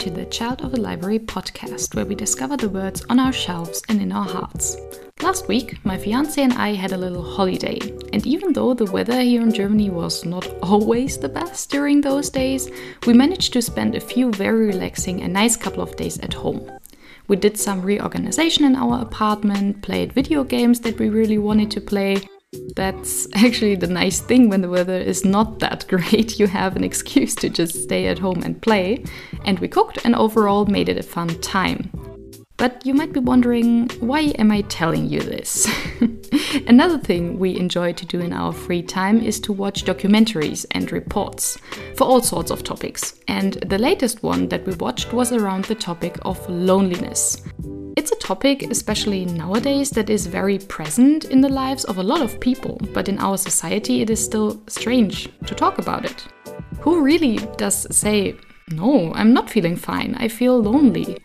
to the Child of the Library podcast, where we discover the words on our shelves and in our hearts. Last week, my fiance and I had a little holiday, and even though the weather here in Germany was not always the best during those days, we managed to spend a few very relaxing and nice couple of days at home. We did some reorganization in our apartment, played video games that we really wanted to play, that's actually the nice thing when the weather is not that great. You have an excuse to just stay at home and play. And we cooked and overall made it a fun time. But you might be wondering, why am I telling you this? Another thing we enjoy to do in our free time is to watch documentaries and reports for all sorts of topics. And the latest one that we watched was around the topic of loneliness. Topic, especially nowadays, that is very present in the lives of a lot of people, but in our society it is still strange to talk about it. Who really does say, No, I'm not feeling fine, I feel lonely?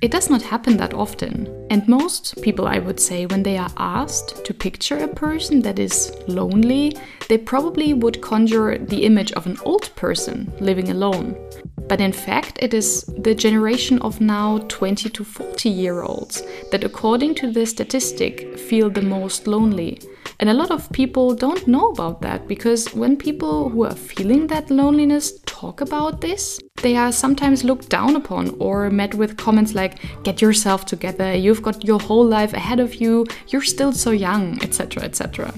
It does not happen that often. And most people, I would say, when they are asked to picture a person that is lonely, they probably would conjure the image of an old person living alone. But in fact, it is the generation of now 20 to 40 year olds that, according to the statistic, feel the most lonely. And a lot of people don't know about that because when people who are feeling that loneliness talk about this, they are sometimes looked down upon or met with comments like, get yourself together, you've got your whole life ahead of you, you're still so young, etc. etc.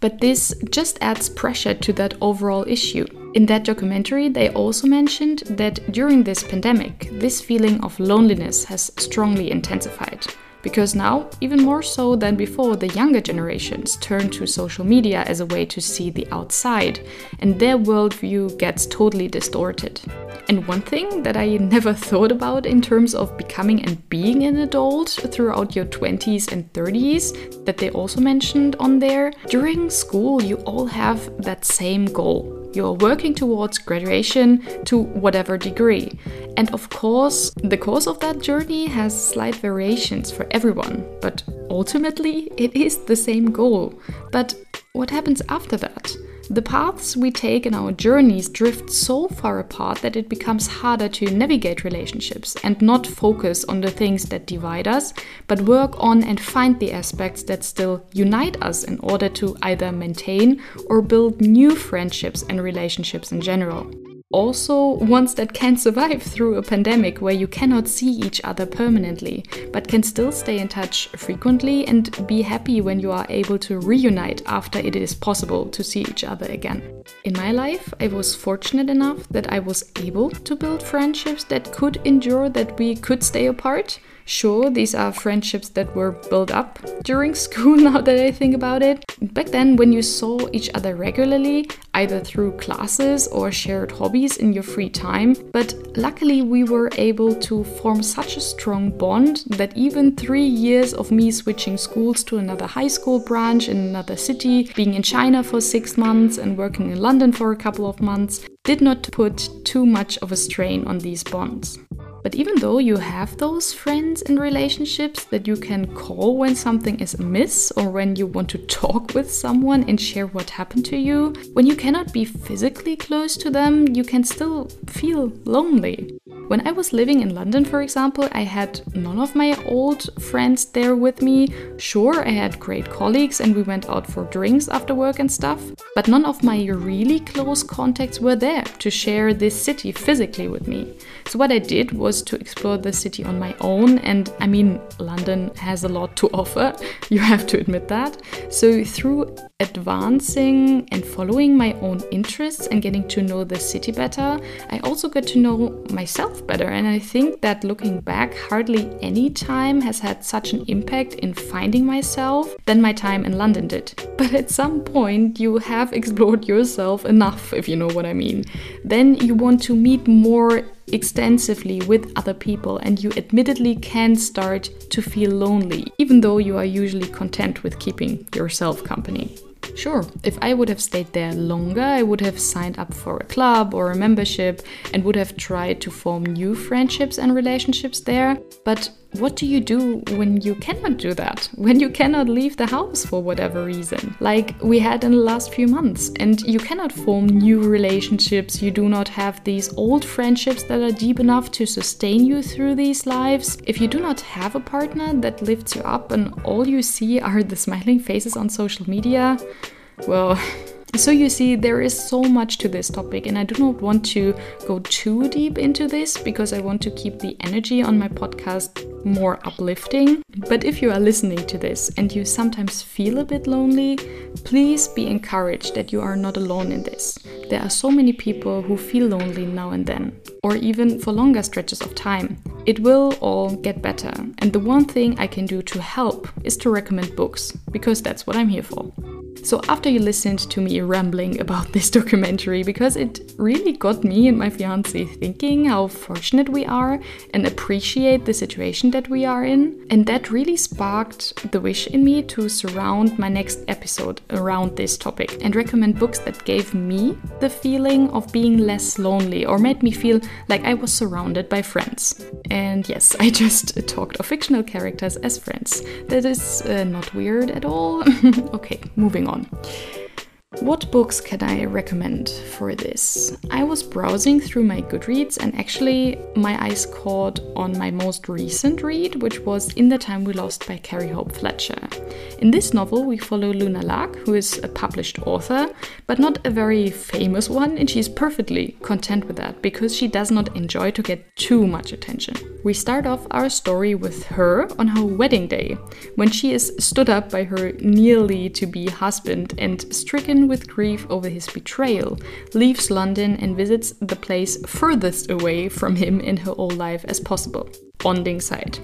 But this just adds pressure to that overall issue. In that documentary, they also mentioned that during this pandemic, this feeling of loneliness has strongly intensified. Because now, even more so than before, the younger generations turn to social media as a way to see the outside, and their worldview gets totally distorted. And one thing that I never thought about in terms of becoming and being an adult throughout your 20s and 30s, that they also mentioned on there during school, you all have that same goal you're working towards graduation to whatever degree. And of course, the course of that journey has slight variations for everyone, but ultimately it is the same goal. But what happens after that? The paths we take in our journeys drift so far apart that it becomes harder to navigate relationships and not focus on the things that divide us, but work on and find the aspects that still unite us in order to either maintain or build new friendships and relationships in general also ones that can survive through a pandemic where you cannot see each other permanently, but can still stay in touch frequently and be happy when you are able to reunite after it is possible to see each other again. In my life, I was fortunate enough that I was able to build friendships that could endure, that we could stay apart Sure, these are friendships that were built up during school now that I think about it. Back then, when you saw each other regularly, either through classes or shared hobbies in your free time, but luckily we were able to form such a strong bond that even three years of me switching schools to another high school branch in another city, being in China for six months and working in London for a couple of months, did not put too much of a strain on these bonds. But even though you have those friends and relationships that you can call when something is amiss or when you want to talk with someone and share what happened to you, when you cannot be physically close to them, you can still feel lonely. When I was living in London, for example, I had none of my old friends there with me. Sure, I had great colleagues and we went out for drinks after work and stuff, but none of my really close contacts were there to share this city physically with me. So, what I did was to explore the city on my own, and I mean, London has a lot to offer, you have to admit that. So, through advancing and following my own interests and getting to know the city better, I also got to know myself better. And I think that looking back, hardly any time has had such an impact in finding myself than my time in London did. But at some point, you have explored yourself enough, if you know what I mean. Then you want to meet more extensively with other people, and you admittedly can start to feel lonely, even though you are usually content with keeping yourself company. Sure, if I would have stayed there longer, I would have signed up for a club or a membership and would have tried to form new friendships and relationships there. But what do you do when you cannot do that? When you cannot leave the house for whatever reason, like we had in the last few months, and you cannot form new relationships, you do not have these old friendships that are deep enough to sustain you through these lives. If you do not have a partner that lifts you up and all you see are the smiling faces on social media, well, so, you see, there is so much to this topic, and I do not want to go too deep into this because I want to keep the energy on my podcast more uplifting. But if you are listening to this and you sometimes feel a bit lonely, please be encouraged that you are not alone in this. There are so many people who feel lonely now and then, or even for longer stretches of time. It will all get better, and the one thing I can do to help is to recommend books, because that's what I'm here for. So, after you listened to me rambling about this documentary, because it really got me and my fiance thinking how fortunate we are and appreciate the situation that we are in, and that really sparked the wish in me to surround my next episode around this topic and recommend books that gave me the feeling of being less lonely or made me feel like I was surrounded by friends. And yes, I just talked of fictional characters as friends. That is uh, not weird at all. okay, moving on on. What books can I recommend for this? I was browsing through my Goodreads and actually my eyes caught on my most recent read, which was In the Time We Lost by Carrie Hope Fletcher. In this novel, we follow Luna Lark, who is a published author, but not a very famous one, and she's perfectly content with that because she does not enjoy to get too much attention. We start off our story with her on her wedding day, when she is stood up by her nearly to be husband and stricken with grief over his betrayal, leaves London and visits the place furthest away from him in her whole life as possible Ondingside.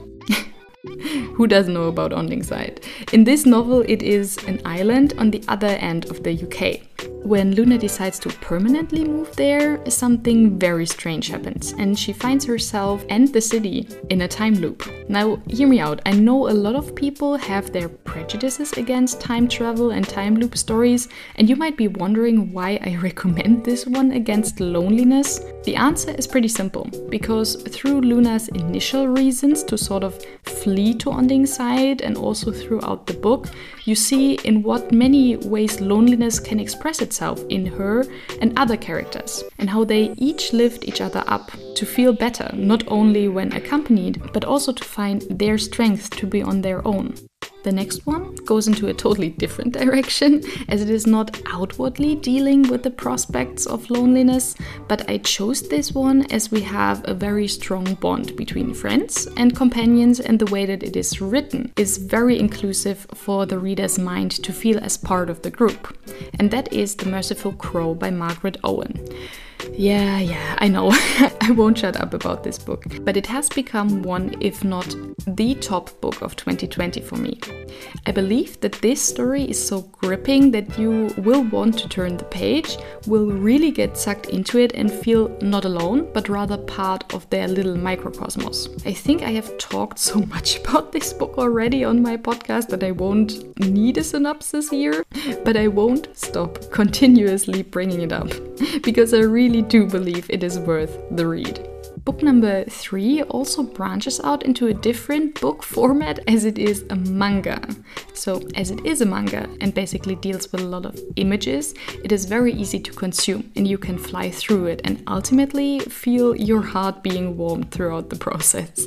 Who doesn't know about Ondingside? In this novel, it is an island on the other end of the UK. When Luna decides to permanently move there, something very strange happens, and she finds herself and the city in a time loop. Now, hear me out. I know a lot of people have their prejudices against time travel and time loop stories, and you might be wondering why I recommend this one against loneliness. The answer is pretty simple because through Luna's initial reasons to sort of flee to Ondingside and also throughout the book, you see in what many ways loneliness can express itself in her and other characters, and how they each lift each other up to feel better, not only when accompanied, but also to find their strength to be on their own. The next one goes into a totally different direction, as it is not outwardly dealing with the prospects of loneliness, but I chose this one as we have a very strong bond between friends and companions, and the way that it is written is very inclusive for the reader's mind to feel as part of the group. And that is The Merciful Crow by Margaret Owen. Yeah, yeah, I know. I won't shut up about this book. But it has become one, if not the top book of 2020 for me. I believe that this story is so gripping that you will want to turn the page, will really get sucked into it, and feel not alone, but rather part of their little microcosmos. I think I have talked so much about this book already on my podcast that I won't need a synopsis here, but I won't stop continuously bringing it up because I really really do believe it is worth the read. Book number three also branches out into a different book format as it is a manga. So, as it is a manga and basically deals with a lot of images, it is very easy to consume and you can fly through it and ultimately feel your heart being warmed throughout the process.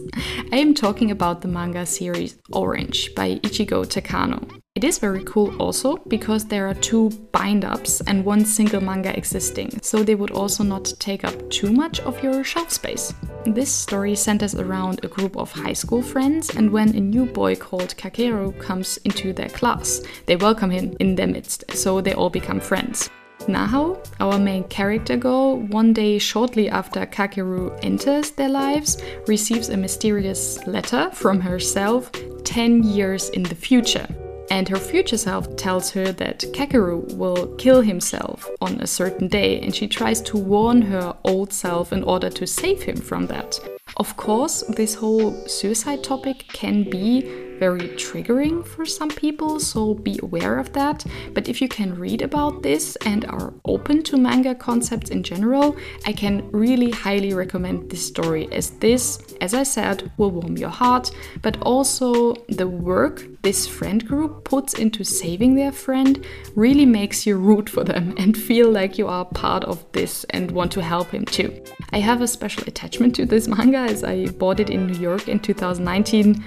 I am talking about the manga series Orange by Ichigo Takano. It is very cool also because there are two bind ups and one single manga existing, so they would also not take up too much of your shelf space. This story centers around a group of high school friends, and when a new boy called Kakeru comes into their class, they welcome him in their midst, so they all become friends. Naho, our main character girl, one day shortly after Kakeru enters their lives, receives a mysterious letter from herself 10 years in the future. And her future self tells her that Kakeru will kill himself on a certain day, and she tries to warn her old self in order to save him from that. Of course, this whole suicide topic can be very triggering for some people, so be aware of that. But if you can read about this and are open to manga concepts in general, I can really highly recommend this story as this, as I said, will warm your heart, but also the work this friend group puts into saving their friend really makes you root for them and feel like you are part of this and want to help him too. I have a special attachment to this manga as I bought it in New York in 2019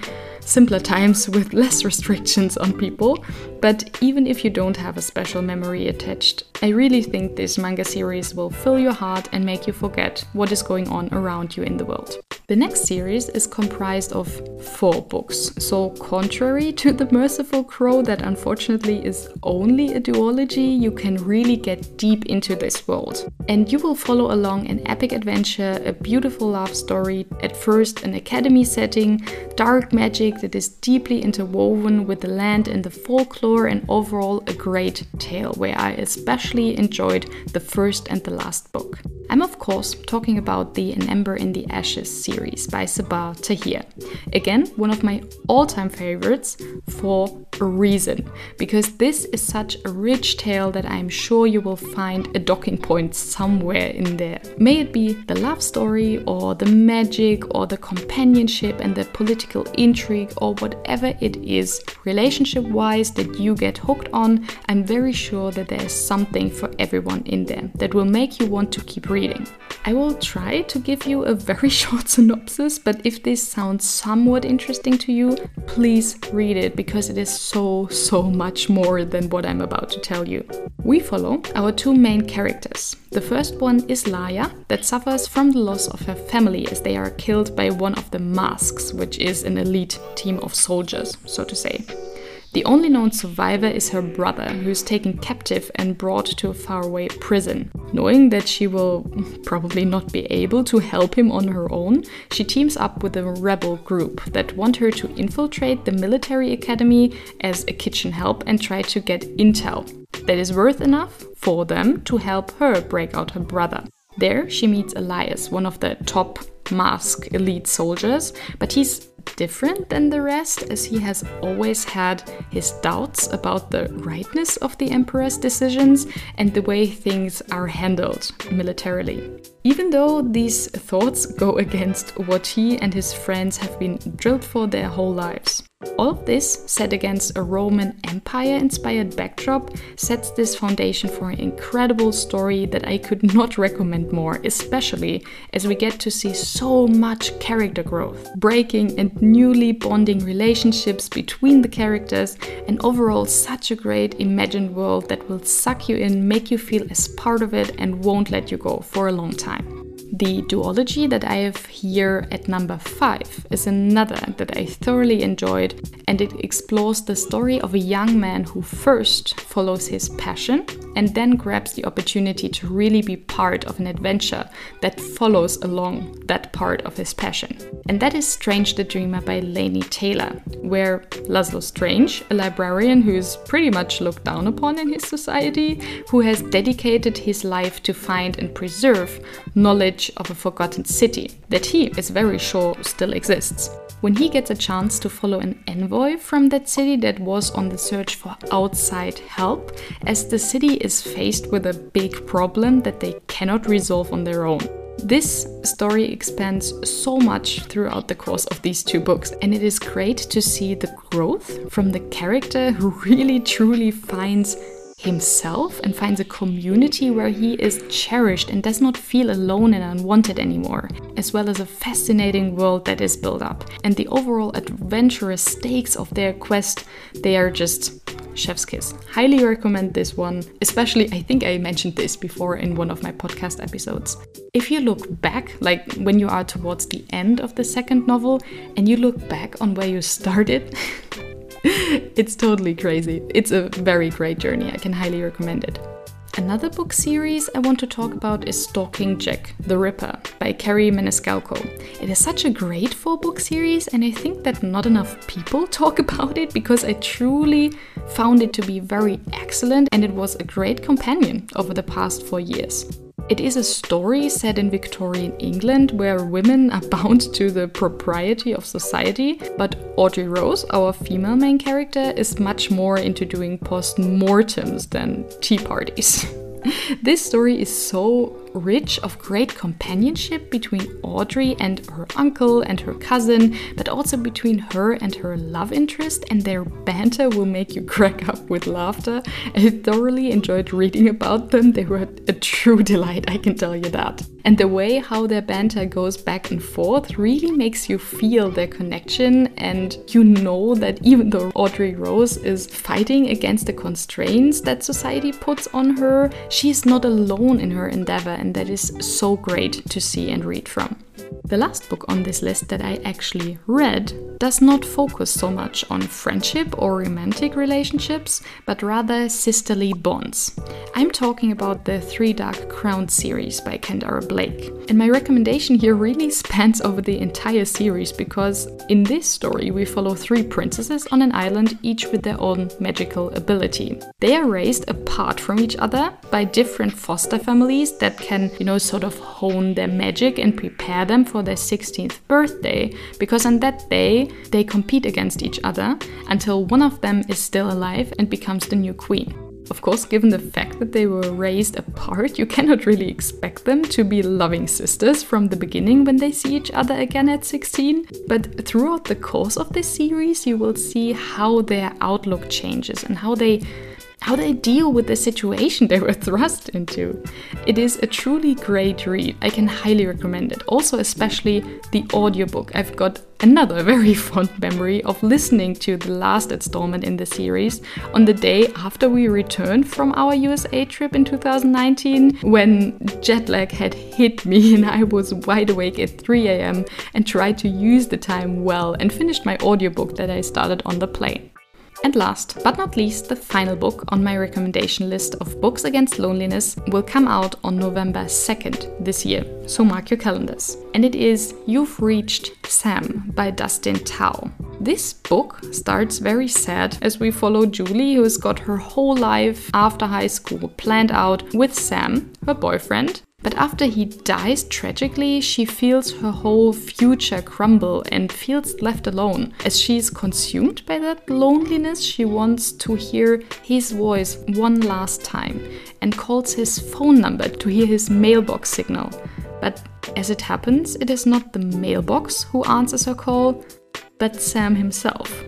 simpler times with less restrictions on people. But even if you don't have a special memory attached, I really think this manga series will fill your heart and make you forget what is going on around you in the world. The next series is comprised of four books. So, contrary to The Merciful Crow, that unfortunately is only a duology, you can really get deep into this world. And you will follow along an epic adventure, a beautiful love story, at first an academy setting, dark magic that is deeply interwoven with the land and the folklore, and overall a great tale where I especially enjoyed the first and the last book. I'm of course talking about the An Ember in the Ashes series by Sabaa Tahir. Again, one of my all-time favorites for a reason, because this is such a rich tale that I'm sure you will find a docking point somewhere in there. May it be the love story or the magic or the companionship and the political intrigue or whatever it is, relationship-wise that you get hooked on, I'm very sure that there is something for everyone in there that will make you want to keep reading. I will try to give you a very short synopsis, but if this sounds somewhat interesting to you, please read it because it is so, so much more than what I'm about to tell you. We follow our two main characters. The first one is Laia, that suffers from the loss of her family as they are killed by one of the Masks, which is an elite team of soldiers, so to say. The only known survivor is her brother, who is taken captive and brought to a faraway prison. Knowing that she will probably not be able to help him on her own, she teams up with a rebel group that want her to infiltrate the military academy as a kitchen help and try to get intel that is worth enough for them to help her break out her brother. There, she meets Elias, one of the top mask elite soldiers, but he's different than the rest as he has always had his doubts about the rightness of the Emperor's decisions and the way things are handled militarily. Even though these thoughts go against what he and his friends have been drilled for their whole lives. All of this, set against a Roman Empire inspired backdrop, sets this foundation for an incredible story that I could not recommend more, especially as we get to see so much character growth, breaking and newly bonding relationships between the characters, and overall such a great imagined world that will suck you in, make you feel as part of it, and won't let you go for a long time. The duology that I have here at number 5 is another that I thoroughly enjoyed, and it explores the story of a young man who first follows his passion and then grabs the opportunity to really be part of an adventure that follows along that part of his passion. And that is Strange the Dreamer by Laini Taylor, where Laszlo Strange, a librarian who is pretty much looked down upon in his society, who has dedicated his life to find and preserve knowledge of a forgotten city that he is very sure still exists. When he gets a chance to follow an envoy from that city that was on the search for outside help, as the city is faced with a big problem that they cannot resolve on their own. This story expands so much throughout the course of these two books, and it is great to see the growth from the character who really truly finds himself and finds a community where he is cherished and does not feel alone and unwanted anymore, as well as a fascinating world that is built up. And the overall adventurous stakes of their quest, they are just chef's kiss. Highly recommend this one, especially I think I mentioned this before in one of my podcast episodes. If you look back, like when you are towards the end of the second novel, and you look back on where you started, it's totally crazy. It's a very great journey. I can highly recommend it. Another book series I want to talk about is Stalking Jack the Ripper by Kerri Maniscalco. It is such a great four book series, and I think that not enough people talk about it because I truly found it to be very excellent and it was a great companion over the past four years. It is a story set in Victorian England where women are bound to the propriety of society, but Audrey Rose, our female main character, is much more into doing post mortems than tea parties. this story is so rich of great companionship between Audrey and her uncle and her cousin, but also between her and her love interest, and their banter will make you crack up with laughter. I thoroughly enjoyed reading about them. They were a true delight, I can tell you that. And the way how their banter goes back and forth really makes you feel their connection, and you know that even though Audrey Rose is fighting against the constraints that society puts on her, she is not alone in her endeavor, and that is so great to see and read from. The last book on this list that I actually read does not focus so much on friendship or romantic relationships, but rather sisterly bonds. I'm talking about the Three Dark Crowns series by Kendare Blake. And my recommendation here really spans over the entire series because in this story we follow three princesses on an island, each with their own magical ability. They are raised apart from each other by different foster families that can, you know, sort of hone their magic and prepare them for their 16th birthday, because on that day they compete against each other until one of them is still alive and becomes the new queen. Of course, given the fact that they were raised apart, you cannot really expect them to be loving sisters from the beginning when they see each other again at 16. But throughout the course of this series, you will see how their outlook changes and how they how they deal with the situation they were thrust into. It is a truly great read. I can highly recommend it. Also, especially the audiobook. I've got another very fond memory of listening to the last installment in the series on the day after we returned from our USA trip in 2019 when jet lag had hit me and I was wide awake at 3 a.m. and tried to use the time well and finished my audiobook that I started on the plane. And last but not least, the final book on my recommendation list of books against loneliness will come out on November 2nd this year, so mark your calendars. And it is You've Reached Sam by Dustin Thao. This book starts very sad as we follow Julie, who has got her whole life after high school planned out with Sam, her boyfriend, but after he dies tragically, she feels her whole future crumble and feels left alone. As she is consumed by that loneliness, she wants to hear his voice one last time and calls his phone number to hear his mailbox signal. But as it happens, it is not the mailbox who answers her call, but Sam himself.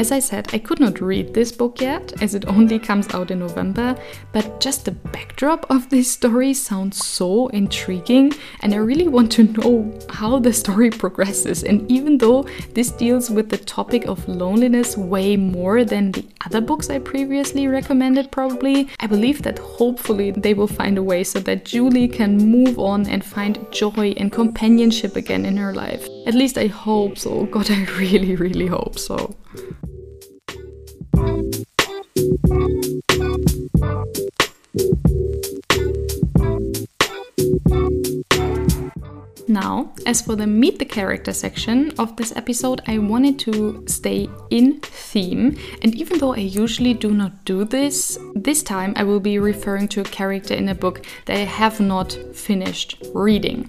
As I said, I could not read this book yet, as it only comes out in November, but just the backdrop of this story sounds so intriguing, and I really want to know how the story progresses. And even though this deals with the topic of loneliness way more than the other books I previously recommended, probably, I believe that hopefully they will find a way so that Julie can move on and find joy and companionship again in her life. At least I hope so. God, I really, really hope so. Musik Now, as for the meet the character section of this episode, I wanted to stay in theme, and even though I usually do not do this, this time I will be referring to a character in a book that I have not finished reading.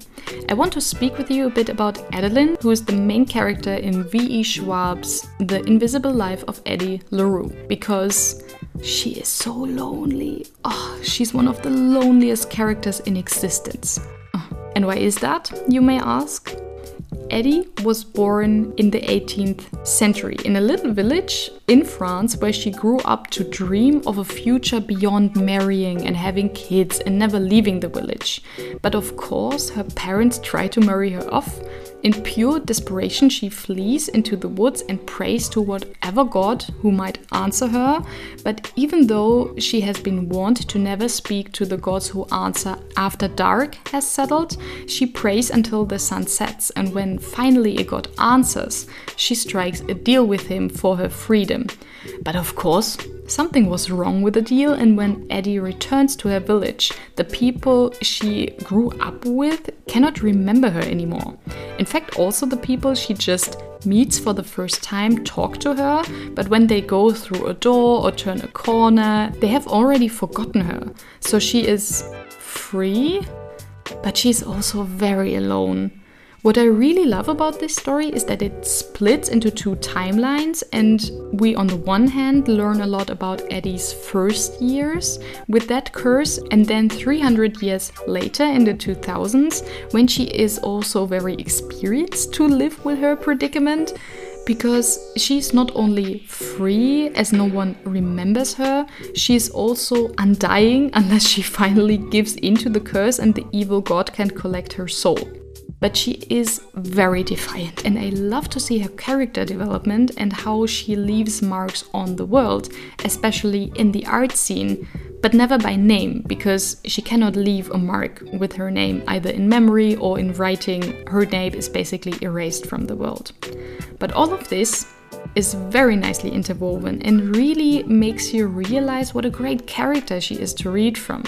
I want to speak with you a bit about Adeline, who is the main character in V.E. Schwab's The Invisible Life of Addie LaRue, because she is so lonely. Oh, she's one of the loneliest characters in existence. And why is that, you may ask? Addie was born in the 18th century in a little village in France where she grew up to dream of a future beyond marrying and having kids and never leaving the village. But of course, her parents try to marry her off in pure desperation, she flees into the woods and prays to whatever god who might answer her. But even though she has been warned to never speak to the gods who answer after dark has settled, she prays until the sun sets. And when finally a god answers, she strikes a deal with him for her freedom. But of course, something was wrong with the deal, and when Addie returns to her village, the people she grew up with cannot remember her anymore. In fact, also the people she just meets for the first time talk to her, but when they go through a door or turn a corner, they have already forgotten her. So she is free But she's also very alone. What I really love about this story is that it splits into two timelines, and we, on the one hand, learn a lot about Addie's first years with that curse, and then 300 years later, in the 2000s, when she is also very experienced to live with her predicament because she's not only free as no one remembers her, she's also undying unless she finally gives into the curse and the evil god can collect her soul but she is very defiant, and I love to see her character development and how she leaves marks on the world, especially in the art scene, but never by name, because she cannot leave a mark with her name, either in memory or in writing. Her name is basically erased from the world. But all of this is very nicely interwoven and really makes you realize what a great character she is to read from.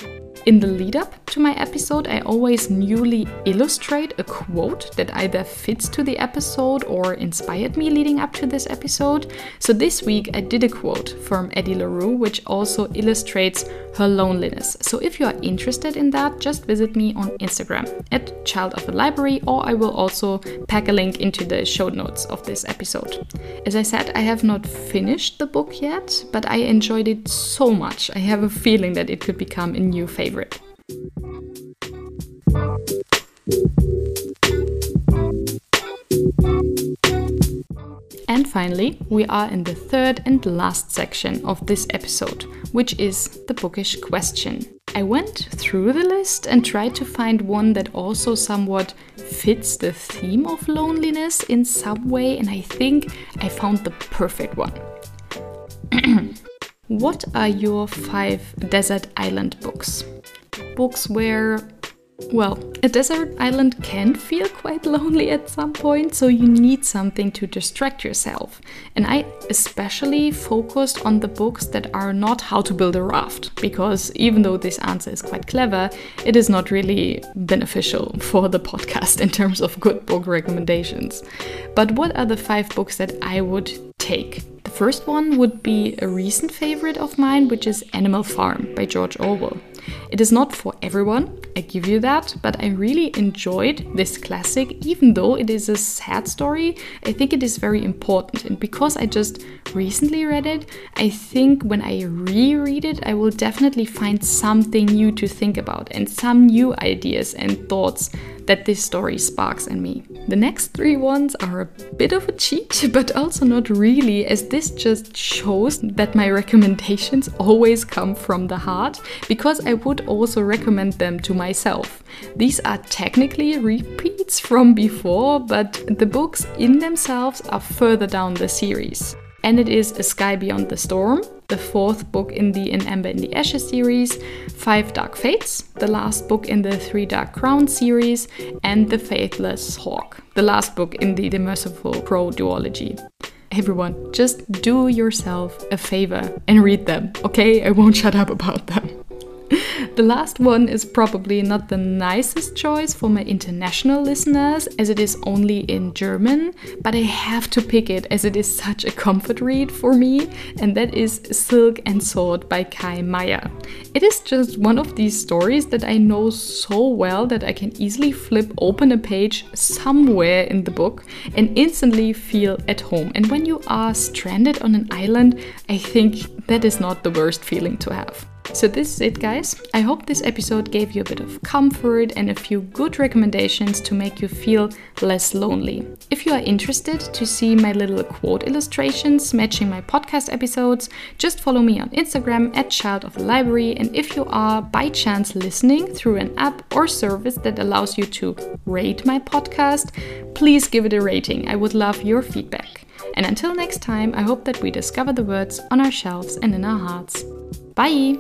In the lead up to my episode, I always newly illustrate a quote that either fits to the episode or inspired me leading up to this episode. So this week I did a quote from Addie LaRue, which also illustrates her loneliness. So if you are interested in that, just visit me on Instagram at Child of the Library, or I will also pack a link into the show notes of this episode. As I said, I have not finished the book yet, but I enjoyed it so much. I have a feeling that it could become a new favorite favorite. And finally, we are in the third and last section of this episode, which is the bookish question. I went through the list and tried to find one that also somewhat fits the theme of loneliness in some way, and I think I found the perfect one. what are your five desert island books? Books where well, a desert island can feel quite lonely at some point, so you need something to distract yourself. And I especially focused on the books that are not how to build a raft, because even though this answer is quite clever, it is not really beneficial for the podcast in terms of good book recommendations. But what are the five books that I would take? The first one would be a recent favorite of mine, which is Animal Farm by George Orwell. It is not for everyone, I give you that, but I really enjoyed this classic, even though it is a sad story. I think it is very important, and because I just recently read it, I think when I reread it, I will definitely find something new to think about and some new ideas and thoughts that this story sparks in me. The next three ones are a bit of a cheat, but also not really, as this just shows that my recommendations always come from the heart, because I would also recommend them to myself. These are technically repeats from before, but the books in themselves are further down the series and it is A Sky Beyond the Storm, the fourth book in the An Ember in the Ashes series, Five Dark Fates, the last book in the Three Dark Crowns series, and The Faithless Hawk, the last book in the The Merciful Crow duology. Everyone, just do yourself a favor and read them, okay? I won't shut up about them. The last one is probably not the nicest choice for my international listeners as it is only in German, but I have to pick it as it is such a comfort read for me, and that is Silk and Sword by Kai Meyer. It is just one of these stories that I know so well that I can easily flip open a page somewhere in the book and instantly feel at home. And when you are stranded on an island, I think that is not the worst feeling to have. So, this is it, guys. I hope this episode gave you a bit of comfort and a few good recommendations to make you feel less lonely. If you are interested to see my little quote illustrations matching my podcast episodes, just follow me on Instagram at Child of the Library. And if you are by chance listening through an app or service that allows you to rate my podcast, please give it a rating. I would love your feedback. And until next time, I hope that we discover the words on our shelves and in our hearts. Bye!